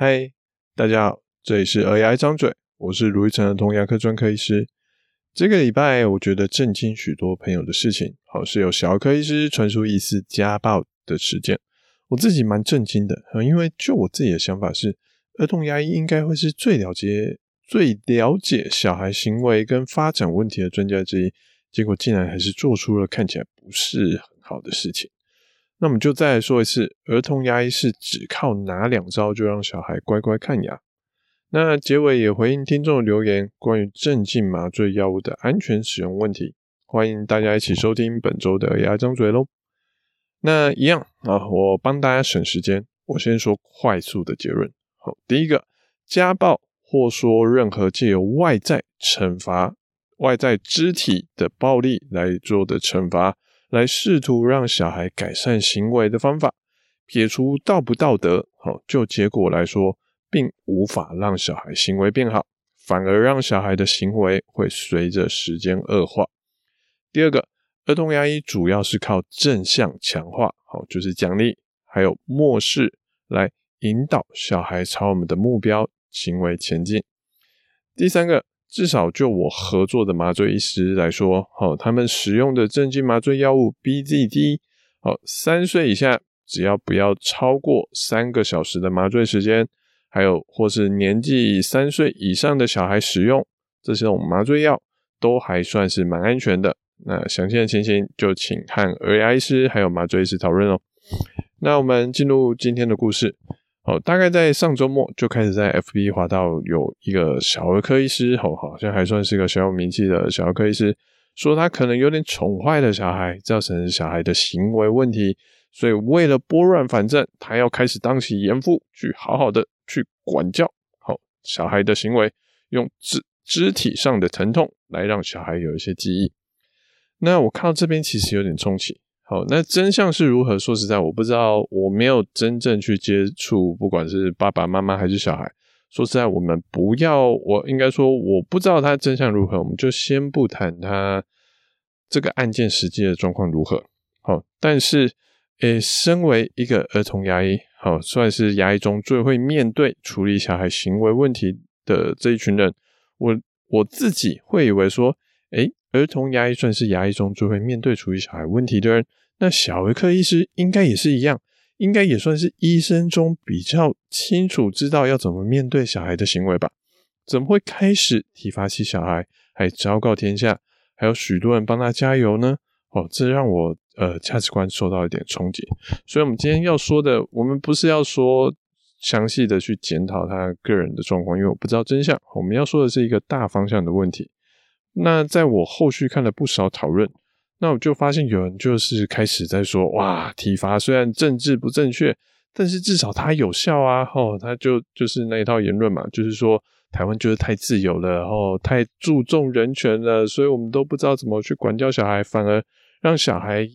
嗨，大家好，这里是儿牙一张嘴，我是卢玉成儿童牙科专科医师。这个礼拜，我觉得震惊许多朋友的事情，好，是有小儿科医师传出疑似家暴的事件，我自己蛮震惊的，因为就我自己的想法是，儿童牙医应该会是最了解、最了解小孩行为跟发展问题的专家之一，结果竟然还是做出了看起来不是很好的事情。那我们就再来说一次，儿童牙医是只靠哪两招就让小孩乖乖看牙？那结尾也回应听众的留言，关于镇静麻醉药物的安全使用问题，欢迎大家一起收听本周的牙张嘴喽。那一样啊，我帮大家省时间，我先说快速的结论。好，第一个，家暴或说任何借由外在惩罚、外在肢体的暴力来做的惩罚。来试图让小孩改善行为的方法，撇除道不道德，好，就结果来说，并无法让小孩行为变好，反而让小孩的行为会随着时间恶化。第二个，儿童牙医主要是靠正向强化，好，就是奖励，还有漠视来引导小孩朝我们的目标行为前进。第三个。至少就我合作的麻醉医师来说，好，他们使用的镇静麻醉药物 BZD，好，三岁以下只要不要超过三个小时的麻醉时间，还有或是年纪三岁以上的小孩使用这些种麻醉药，都还算是蛮安全的。那详细的情形就请和儿牙医师还有麻醉医师讨论哦。那我们进入今天的故事。哦，大概在上周末就开始在 FB 滑到有一个小儿科医师，哦，好像还算是个小有名气的小儿科医师，说他可能有点宠坏了小孩，造成小孩的行为问题，所以为了拨乱反正，他要开始当起严父，去好好的去管教好小孩的行为，用肢肢体上的疼痛来让小孩有一些记忆。那我看到这边其实有点冲击。好，那真相是如何？说实在，我不知道，我没有真正去接触，不管是爸爸妈妈还是小孩。说实在，我们不要，我应该说，我不知道他真相如何，我们就先不谈他这个案件实际的状况如何。好，但是，诶、身为一个儿童牙医，好，算是牙医中最会面对处理小孩行为问题的这一群人，我我自己会以为说，诶、儿童牙医算是牙医中最会面对处理小孩问题的人，那小儿科医师应该也是一样，应该也算是医生中比较清楚知道要怎么面对小孩的行为吧？怎么会开始体罚起小孩，还昭告天下，还有许多人帮他加油呢？哦，这让我呃价值观受到一点冲击。所以，我们今天要说的，我们不是要说详细的去检讨他个人的状况，因为我不知道真相。我们要说的是一个大方向的问题。那在我后续看了不少讨论，那我就发现有人就是开始在说，哇，体罚虽然政治不正确，但是至少它有效啊，吼，他就就是那一套言论嘛，就是说台湾就是太自由了，然后太注重人权了，所以我们都不知道怎么去管教小孩，反而让小孩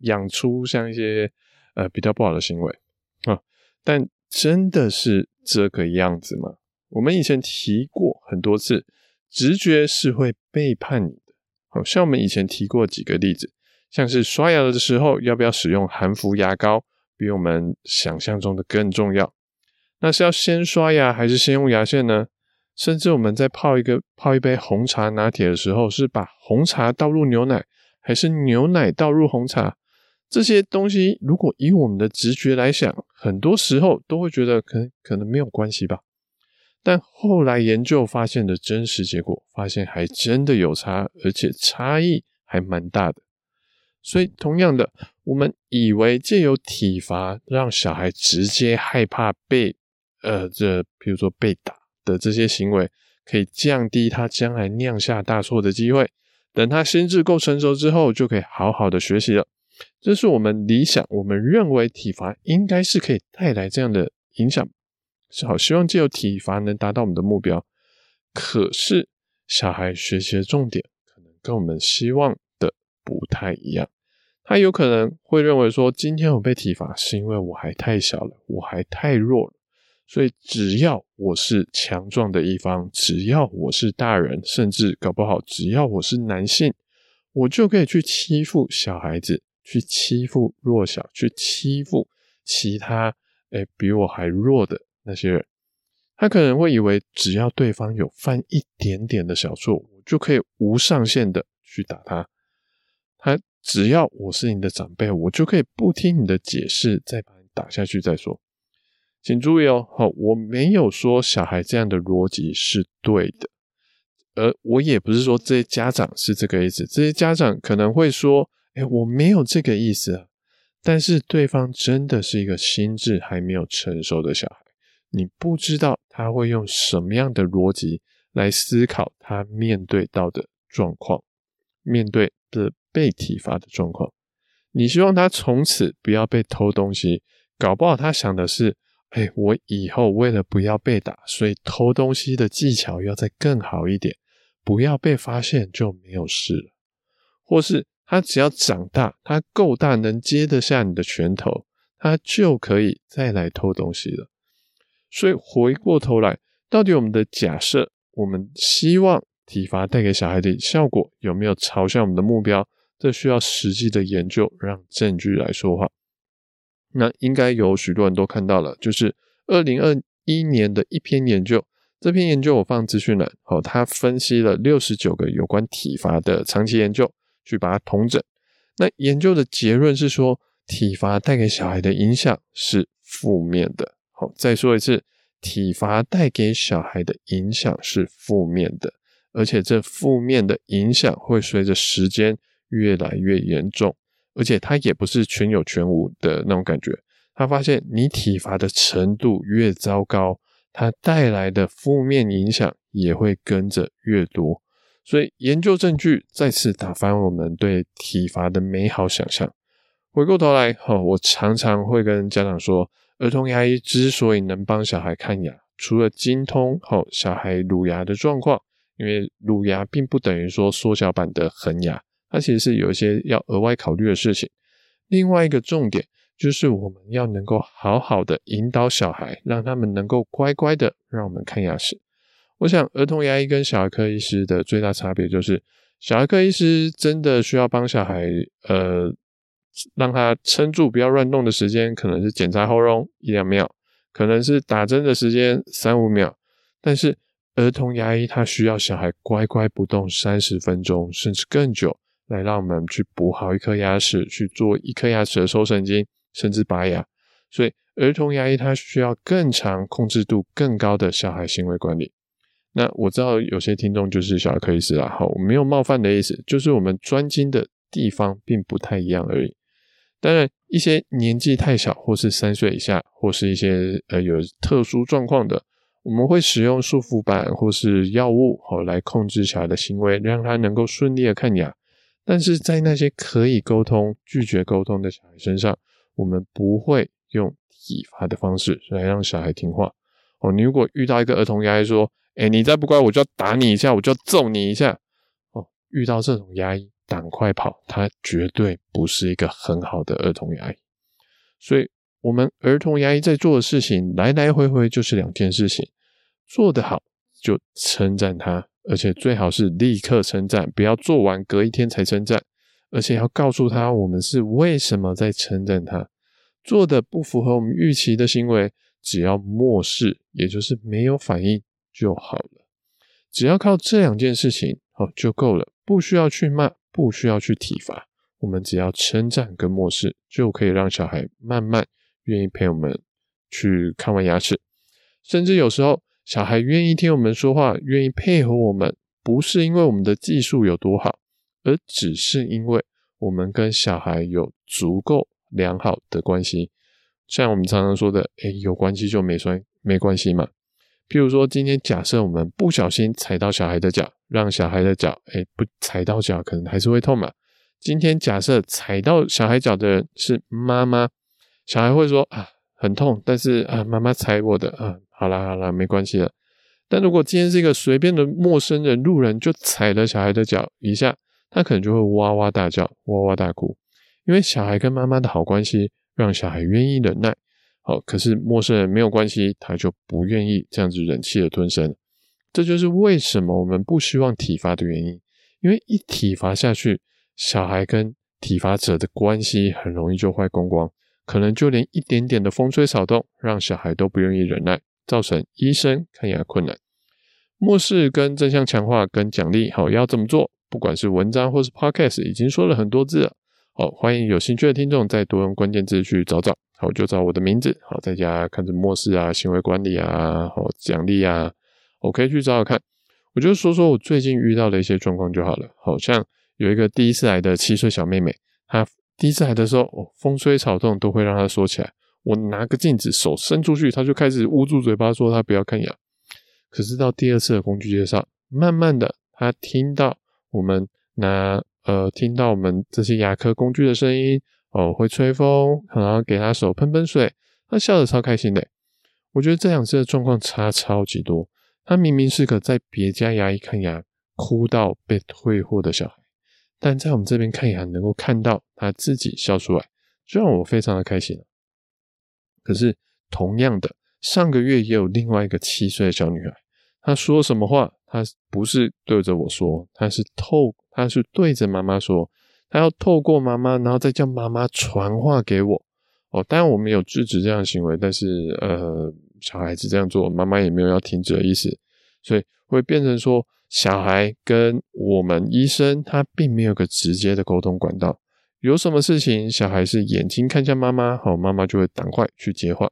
养出像一些呃比较不好的行为啊，但真的是这个样子吗？我们以前提过很多次。直觉是会背叛你的，好像我们以前提过几个例子，像是刷牙的时候要不要使用含氟牙膏，比我们想象中的更重要。那是要先刷牙还是先用牙线呢？甚至我们在泡一个泡一杯红茶拿铁的时候，是把红茶倒入牛奶，还是牛奶倒入红茶？这些东西如果以我们的直觉来想，很多时候都会觉得可能可能没有关系吧。但后来研究发现的真实结果，发现还真的有差，而且差异还蛮大的。所以，同样的，我们以为借由体罚让小孩直接害怕被，呃，这比如说被打的这些行为，可以降低他将来酿下大错的机会。等他心智够成熟之后，就可以好好的学习了。这是我们理想，我们认为体罚应该是可以带来这样的影响。是好，希望借由体罚能达到我们的目标。可是，小孩学习的重点可能跟我们希望的不太一样。他有可能会认为说，今天我被体罚是因为我还太小了，我还太弱了。所以，只要我是强壮的一方，只要我是大人，甚至搞不好只要我是男性，我就可以去欺负小孩子，去欺负弱小，去欺负其他诶比我还弱的。那些人，他可能会以为只要对方有犯一点点的小错，我就可以无上限的去打他。他只要我是你的长辈，我就可以不听你的解释，再把你打下去再说。请注意哦，好，我没有说小孩这样的逻辑是对的，而我也不是说这些家长是这个意思。这些家长可能会说：“哎，我没有这个意思。”但是对方真的是一个心智还没有成熟的小孩。你不知道他会用什么样的逻辑来思考他面对到的状况，面对的被体罚的状况。你希望他从此不要被偷东西，搞不好他想的是：哎，我以后为了不要被打，所以偷东西的技巧要再更好一点，不要被发现就没有事了。或是他只要长大，他够大能接得下你的拳头，他就可以再来偷东西了。所以回过头来，到底我们的假设，我们希望体罚带给小孩的效果有没有朝向我们的目标？这需要实际的研究，让证据来说话。那应该有许多人都看到了，就是二零二一年的一篇研究。这篇研究我放资讯栏，好，他分析了六十九个有关体罚的长期研究，去把它统整。那研究的结论是说，体罚带给小孩的影响是负面的。好，再说一次，体罚带给小孩的影响是负面的，而且这负面的影响会随着时间越来越严重，而且它也不是全有全无的那种感觉。他发现，你体罚的程度越糟糕，它带来的负面影响也会跟着越多。所以，研究证据再次打翻我们对体罚的美好想象。回过头来，好，我常常会跟家长说。儿童牙医之所以能帮小孩看牙，除了精通后小孩乳牙的状况，因为乳牙并不等于说缩小版的恒牙，它其实是有一些要额外考虑的事情。另外一个重点就是我们要能够好好的引导小孩，让他们能够乖乖的让我们看牙齿。我想儿童牙医跟小儿科医师的最大差别就是，小儿科医师真的需要帮小孩，呃。让他撑住，不要乱动的时间，可能是检查喉咙一两秒，可能是打针的时间三五秒。但是儿童牙医他需要小孩乖乖不动三十分钟，甚至更久，来让我们去补好一颗牙齿，去做一颗牙齿的收神经，甚至拔牙。所以儿童牙医他需要更长、控制度更高的小孩行为管理。那我知道有些听众就是小儿科医师啦，好，我没有冒犯的意思，就是我们专精的地方并不太一样而已。当然，一些年纪太小，或是三岁以下，或是一些呃有特殊状况的，我们会使用束缚板或是药物，哦来控制小孩的行为，让他能够顺利的看牙。但是在那些可以沟通、拒绝沟通的小孩身上，我们不会用体罚的方式来让小孩听话。哦，你如果遇到一个儿童牙医说：“诶，你再不乖，我就要打你一下，我就要揍你一下。”哦，遇到这种牙医。赶快跑！他绝对不是一个很好的儿童牙医，所以我们儿童牙医在做的事情来来回回就是两件事情：做得好就称赞他，而且最好是立刻称赞，不要做完隔一天才称赞，而且要告诉他我们是为什么在称赞他。做的不符合我们预期的行为，只要漠视，也就是没有反应就好了。只要靠这两件事情，好就够了，不需要去骂。不需要去体罚，我们只要称赞跟漠视，就可以让小孩慢慢愿意陪我们去看完牙齿。甚至有时候，小孩愿意听我们说话，愿意配合我们，不是因为我们的技术有多好，而只是因为我们跟小孩有足够良好的关系。像我们常常说的，诶，有关系就没关没关系嘛。譬如说，今天假设我们不小心踩到小孩的脚，让小孩的脚，诶，不踩到脚，可能还是会痛嘛。今天假设踩到小孩脚的人是妈妈，小孩会说啊，很痛，但是啊，妈妈踩我的，啊，好啦好啦，没关系了。但如果今天是一个随便的陌生人、路人，就踩了小孩的脚一下，他可能就会哇哇大叫、哇哇大哭，因为小孩跟妈妈的好关系，让小孩愿意忍耐。好，可是陌生人没有关系，他就不愿意这样子忍气的吞声。这就是为什么我们不希望体罚的原因。因为一体罚下去，小孩跟体罚者的关系很容易就坏光光，可能就连一点点的风吹草动，让小孩都不愿意忍耐，造成医生看牙困难。漠视跟正向强化跟奖励，好，要怎么做？不管是文章或是 Podcast，已经说了很多次了。好，欢迎有兴趣的听众再多用关键字去找找。好，就找我的名字。好，在家看着末世啊，行为管理啊，好，奖励啊，我可以去找找看。我就说说我最近遇到的一些状况就好了。好像有一个第一次来的七岁小妹妹，她第一次来的时候，哦，风吹草动都会让她说起来。我拿个镜子，手伸出去，她就开始捂住嘴巴说她不要看牙。可是到第二次的工具介绍，慢慢的，她听到我们拿呃，听到我们这些牙科工具的声音，哦，会吹风，然后给她手喷喷水，她笑得超开心的。我觉得这两次的状况差超级多。他明明是个在别家牙医看牙哭到被退货的小孩，但在我们这边看牙能够看到他自己笑出来，就让我非常的开心。可是同样的，上个月也有另外一个七岁的小女孩，她说什么话？他不是对着我说，他是透，他是对着妈妈说，他要透过妈妈，然后再叫妈妈传话给我。哦，当然我们有制止这样的行为，但是呃。小孩子这样做，妈妈也没有要停止的意思，所以会变成说，小孩跟我们医生他并没有个直接的沟通管道。有什么事情，小孩是眼睛看向妈妈，好，妈妈就会赶快去接话。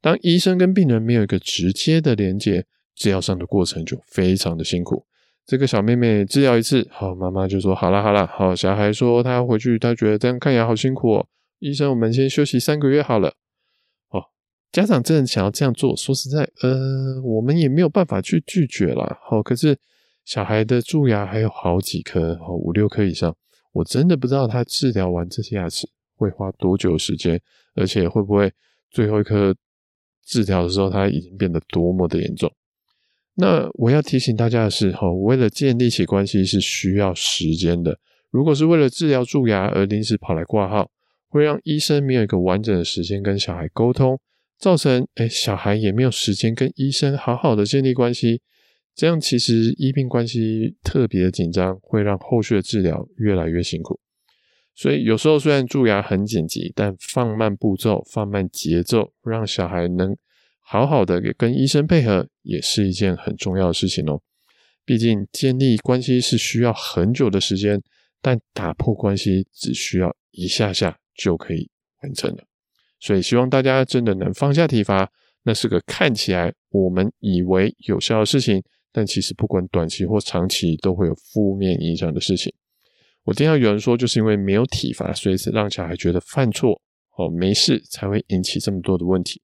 当医生跟病人没有一个直接的连接，治疗上的过程就非常的辛苦。这个小妹妹治疗一次，好，妈妈就说好了好了，好，小孩说他要回去，他觉得这样看牙好辛苦哦。医生，我们先休息三个月好了。哦家长真的想要这样做，说实在，呃，我们也没有办法去拒绝啦。好，可是小孩的蛀牙还有好几颗，好五六颗以上，我真的不知道他治疗完这些牙齿会花多久时间，而且会不会最后一颗治疗的时候，他已经变得多么的严重。那我要提醒大家的是，哈，为了建立起关系是需要时间的。如果是为了治疗蛀牙而临时跑来挂号，会让医生没有一个完整的时间跟小孩沟通。造成诶，小孩也没有时间跟医生好好的建立关系，这样其实医病关系特别的紧张，会让后续的治疗越来越辛苦。所以有时候虽然蛀牙很紧急，但放慢步骤、放慢节奏，让小孩能好好的跟医生配合，也是一件很重要的事情哦。毕竟建立关系是需要很久的时间，但打破关系只需要一下下就可以完成了。所以希望大家真的能放下体罚，那是个看起来我们以为有效的事情，但其实不管短期或长期都会有负面影响的事情。我听到有人说，就是因为没有体罚，所以是让小孩觉得犯错哦没事才会引起这么多的问题。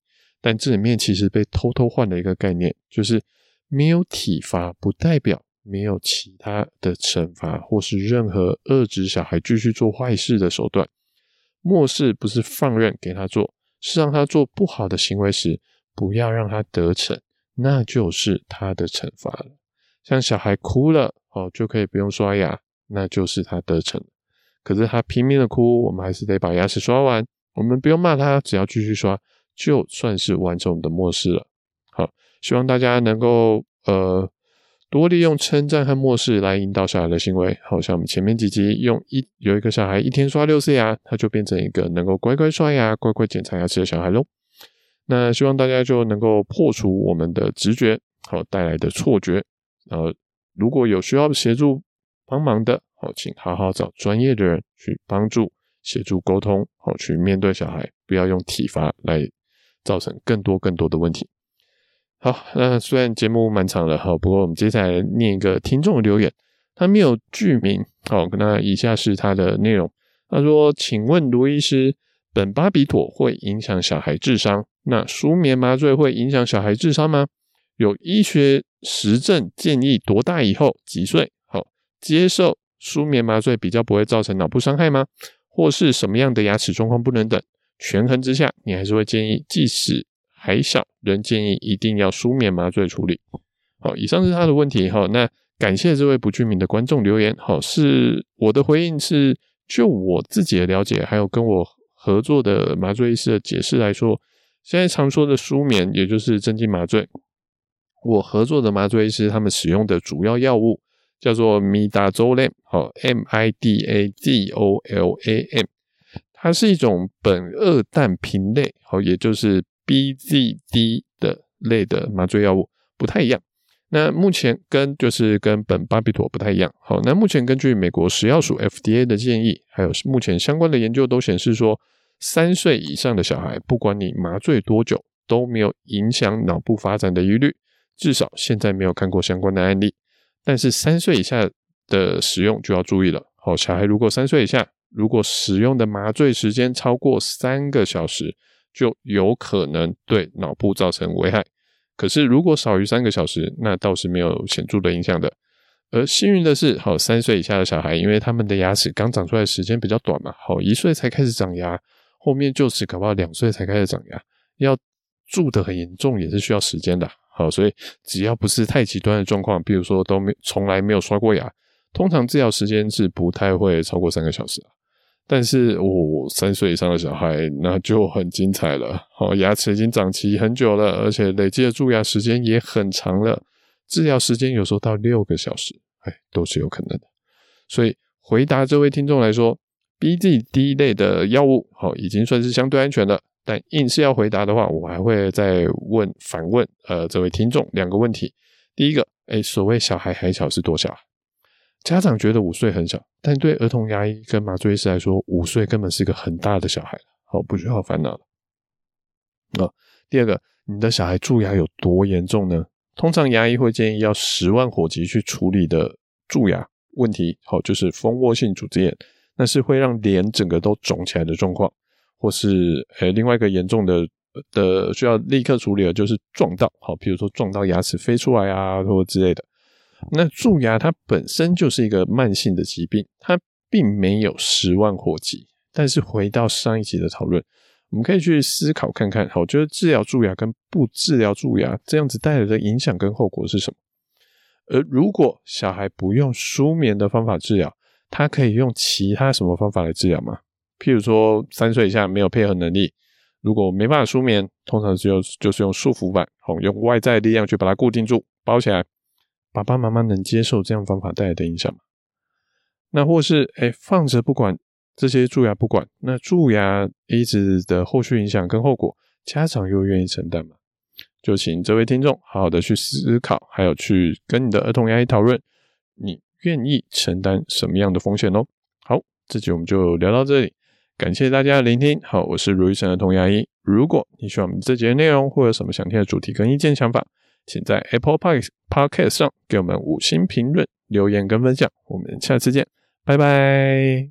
但这里面其实被偷偷换了一个概念，就是没有体罚不代表没有其他的惩罚或是任何遏制小孩继续做坏事的手段。漠视不是放任给他做，是让他做不好的行为时，不要让他得逞，那就是他的惩罚了。像小孩哭了，哦，就可以不用刷牙，那就是他得逞。可是他拼命的哭，我们还是得把牙齿刷完。我们不用骂他，只要继续刷，就算是完成我们的漠视了。好，希望大家能够呃。多利用称赞和漠视来引导小孩的行为，好像我们前面几集用一有一个小孩一天刷六次牙，他就变成一个能够乖乖刷牙、乖乖检查牙齿的小孩喽。那希望大家就能够破除我们的直觉好带来的错觉，呃如果有需要协助帮忙的，好，请好好找专业的人去帮助协助沟通，好去面对小孩，不要用体罚来造成更多更多的问题。好，那虽然节目蛮长了，好，不过我们接下来念一个听众留言，他没有具名，好，那以下是他的内容。他说：“请问卢医师，苯巴比妥会影响小孩智商？那舒眠麻醉会影响小孩智商吗？有医学实证建议多大以后几岁好接受舒眠麻醉比较不会造成脑部伤害吗？或是什么样的牙齿状况不能等？权衡之下，你还是会建议，即使。”还小，仍建议一定要舒眠麻醉处理。好，以上是他的问题。好，那感谢这位不具名的观众留言。好，是我的回应是，就我自己的了解，还有跟我合作的麻醉医师的解释来说，现在常说的舒眠，也就是镇静麻醉，我合作的麻醉医师他们使用的主要药物叫做 Midazolam，好，M I D A Z O L A M，它是一种苯二氮平类，好，也就是。BZD 的类的麻醉药物不太一样。那目前跟就是跟苯巴比妥不太一样。好，那目前根据美国食药署 FDA 的建议，还有目前相关的研究都显示说，三岁以上的小孩，不管你麻醉多久，都没有影响脑部发展的疑虑。至少现在没有看过相关的案例。但是三岁以下的使用就要注意了。好，小孩如果三岁以下，如果使用的麻醉时间超过三个小时，就有可能对脑部造成危害。可是如果少于三个小时，那倒是没有显著的影响的。而幸运的是，好，三岁以下的小孩，因为他们的牙齿刚长出来时间比较短嘛，好，一岁才开始长牙，后面就是搞不好两岁才开始长牙，要蛀得很严重也是需要时间的。好，所以只要不是太极端的状况，比如说都没从来没有刷过牙，通常治疗时间是不太会超过三个小时。但是我、三岁以上的小孩那就很精彩了，好，牙齿已经长齐很久了，而且累积的蛀牙时间也很长了，治疗时间有时候到六个小时，哎，都是有可能的。所以回答这位听众来说，BZ 第一类的药物好，已经算是相对安全了。但硬是要回答的话，我还会再问反问呃这位听众两个问题。第一个，哎，所谓小孩还小是多小？家长觉得五岁很小，但对儿童牙医跟麻醉师来说，五岁根本是个很大的小孩，好，不需要烦恼了。啊，第二个，你的小孩蛀牙有多严重呢？通常牙医会建议要十万火急去处理的蛀牙问题，好，就是蜂窝性组织炎，那是会让脸整个都肿起来的状况，或是诶另外一个严重的的需要立刻处理的，就是撞到，好，比如说撞到牙齿飞出来啊，或之类的。那蛀牙它本身就是一个慢性的疾病，它并没有十万火急。但是回到上一集的讨论，我们可以去思考看看，好，就是治疗蛀牙跟不治疗蛀牙这样子带来的影响跟后果是什么？而如果小孩不用舒眠的方法治疗，他可以用其他什么方法来治疗吗？譬如说三岁以下没有配合能力，如果没办法舒眠，通常只有就是用束缚板，好，用外在力量去把它固定住，包起来。爸爸妈妈能接受这样方法带来的影响吗？那或是哎、放着不管这些蛀牙不管，那蛀牙一直的后续影响跟后果，家长又愿意承担吗？就请这位听众好好的去思考，还有去跟你的儿童牙医讨论，你愿意承担什么样的风险哦？好，这集我们就聊到这里，感谢大家的聆听。好，我是如医生儿童牙医。如果你喜欢我们这集内容，或有什么想听的主题跟意见想法，请在 Apple Podcast 上给我们五星评论、留言跟分享。我们下次见，拜拜。